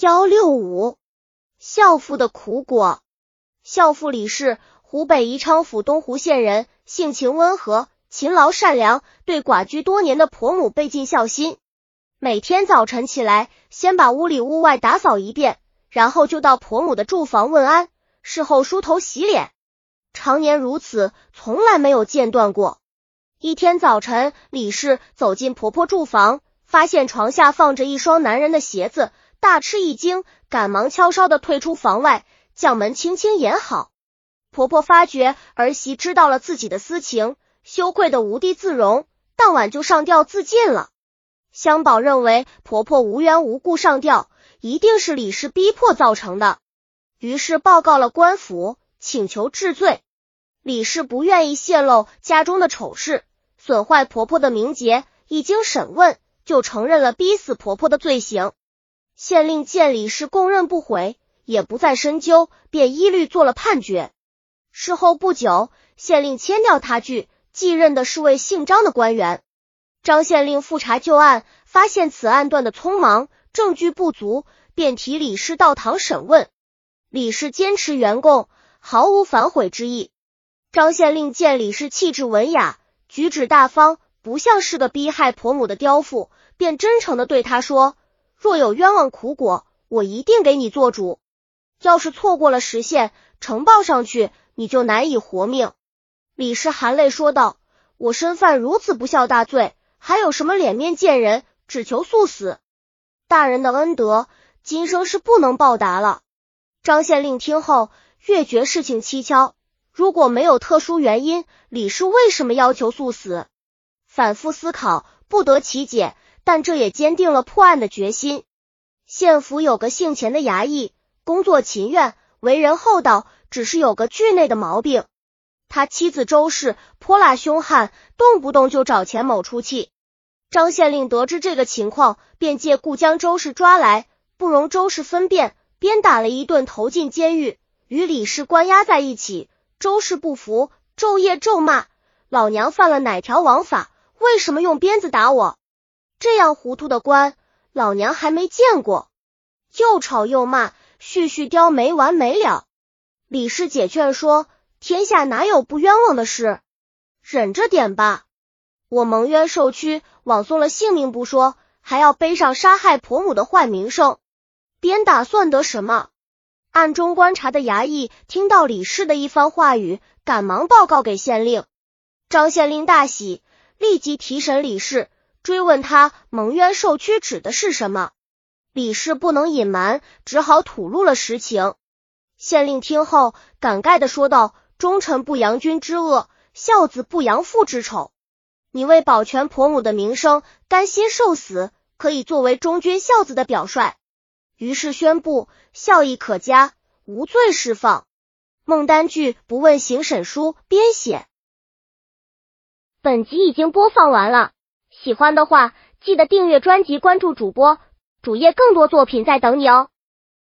幺六五，孝父的苦果。孝父李氏，湖北宜昌府东湖县人，性情温和，勤劳善良，对寡居多年的婆母倍尽孝心。每天早晨起来，先把屋里屋外打扫一遍，然后就到婆母的住房问安，事后梳头洗脸，常年如此，从来没有间断过。一天早晨，李氏走进婆婆住房，发现床下放着一双男人的鞋子。大吃一惊，赶忙悄悄的退出房外，将门轻轻掩好。婆婆发觉儿媳知道了自己的私情，羞愧的无地自容，当晚就上吊自尽了。香宝认为婆婆无缘无故上吊，一定是李氏逼迫造成的，于是报告了官府，请求治罪。李氏不愿意泄露家中的丑事，损坏婆婆的名节，一经审问，就承认了逼死婆婆的罪行。县令见李氏供认不讳，也不再深究，便一律做了判决。事后不久，县令迁调他去，继任的是位姓张的官员。张县令复查旧案，发现此案断的匆忙，证据不足，便提李氏到堂审问。李氏坚持原供，毫无反悔之意。张县令见李氏气质文雅，举止大方，不像是个逼害婆母的刁妇，便真诚的对他说。若有冤枉苦果，我一定给你做主。要是错过了时限，呈报上去，你就难以活命。李氏含泪说道：“我身犯如此不孝大罪，还有什么脸面见人？只求速死。大人的恩德，今生是不能报答了。”张县令听后，越觉事情蹊跷。如果没有特殊原因，李氏为什么要求速死？反复思考，不得其解。但这也坚定了破案的决心。县府有个姓钱的衙役，工作勤愿，为人厚道，只是有个惧内的毛病。他妻子周氏泼辣凶悍，动不动就找钱某出气。张县令得知这个情况，便借故将周氏抓来，不容周氏分辨，鞭打了一顿，投进监狱，与李氏关押在一起。周氏不服，昼夜咒骂：“老娘犯了哪条王法？为什么用鞭子打我？”这样糊涂的官，老娘还没见过。又吵又骂，絮絮叨没完没了。李氏解劝说：“天下哪有不冤枉的事？忍着点吧。我蒙冤受屈，枉送了性命不说，还要背上杀害婆母的坏名声。鞭打算得什么？”暗中观察的衙役听到李氏的一番话语，赶忙报告给县令。张县令大喜，立即提审李氏。追问他蒙冤受屈指的是什么？李氏不能隐瞒，只好吐露了实情。县令听后，感慨的说道：“忠臣不扬君之恶，孝子不扬父之丑。你为保全婆母的名声，甘心受死，可以作为忠君孝子的表率。”于是宣布孝义可嘉，无罪释放。孟丹剧不问刑审书编写。本集已经播放完了。喜欢的话，记得订阅专辑，关注主播主页，更多作品在等你哦。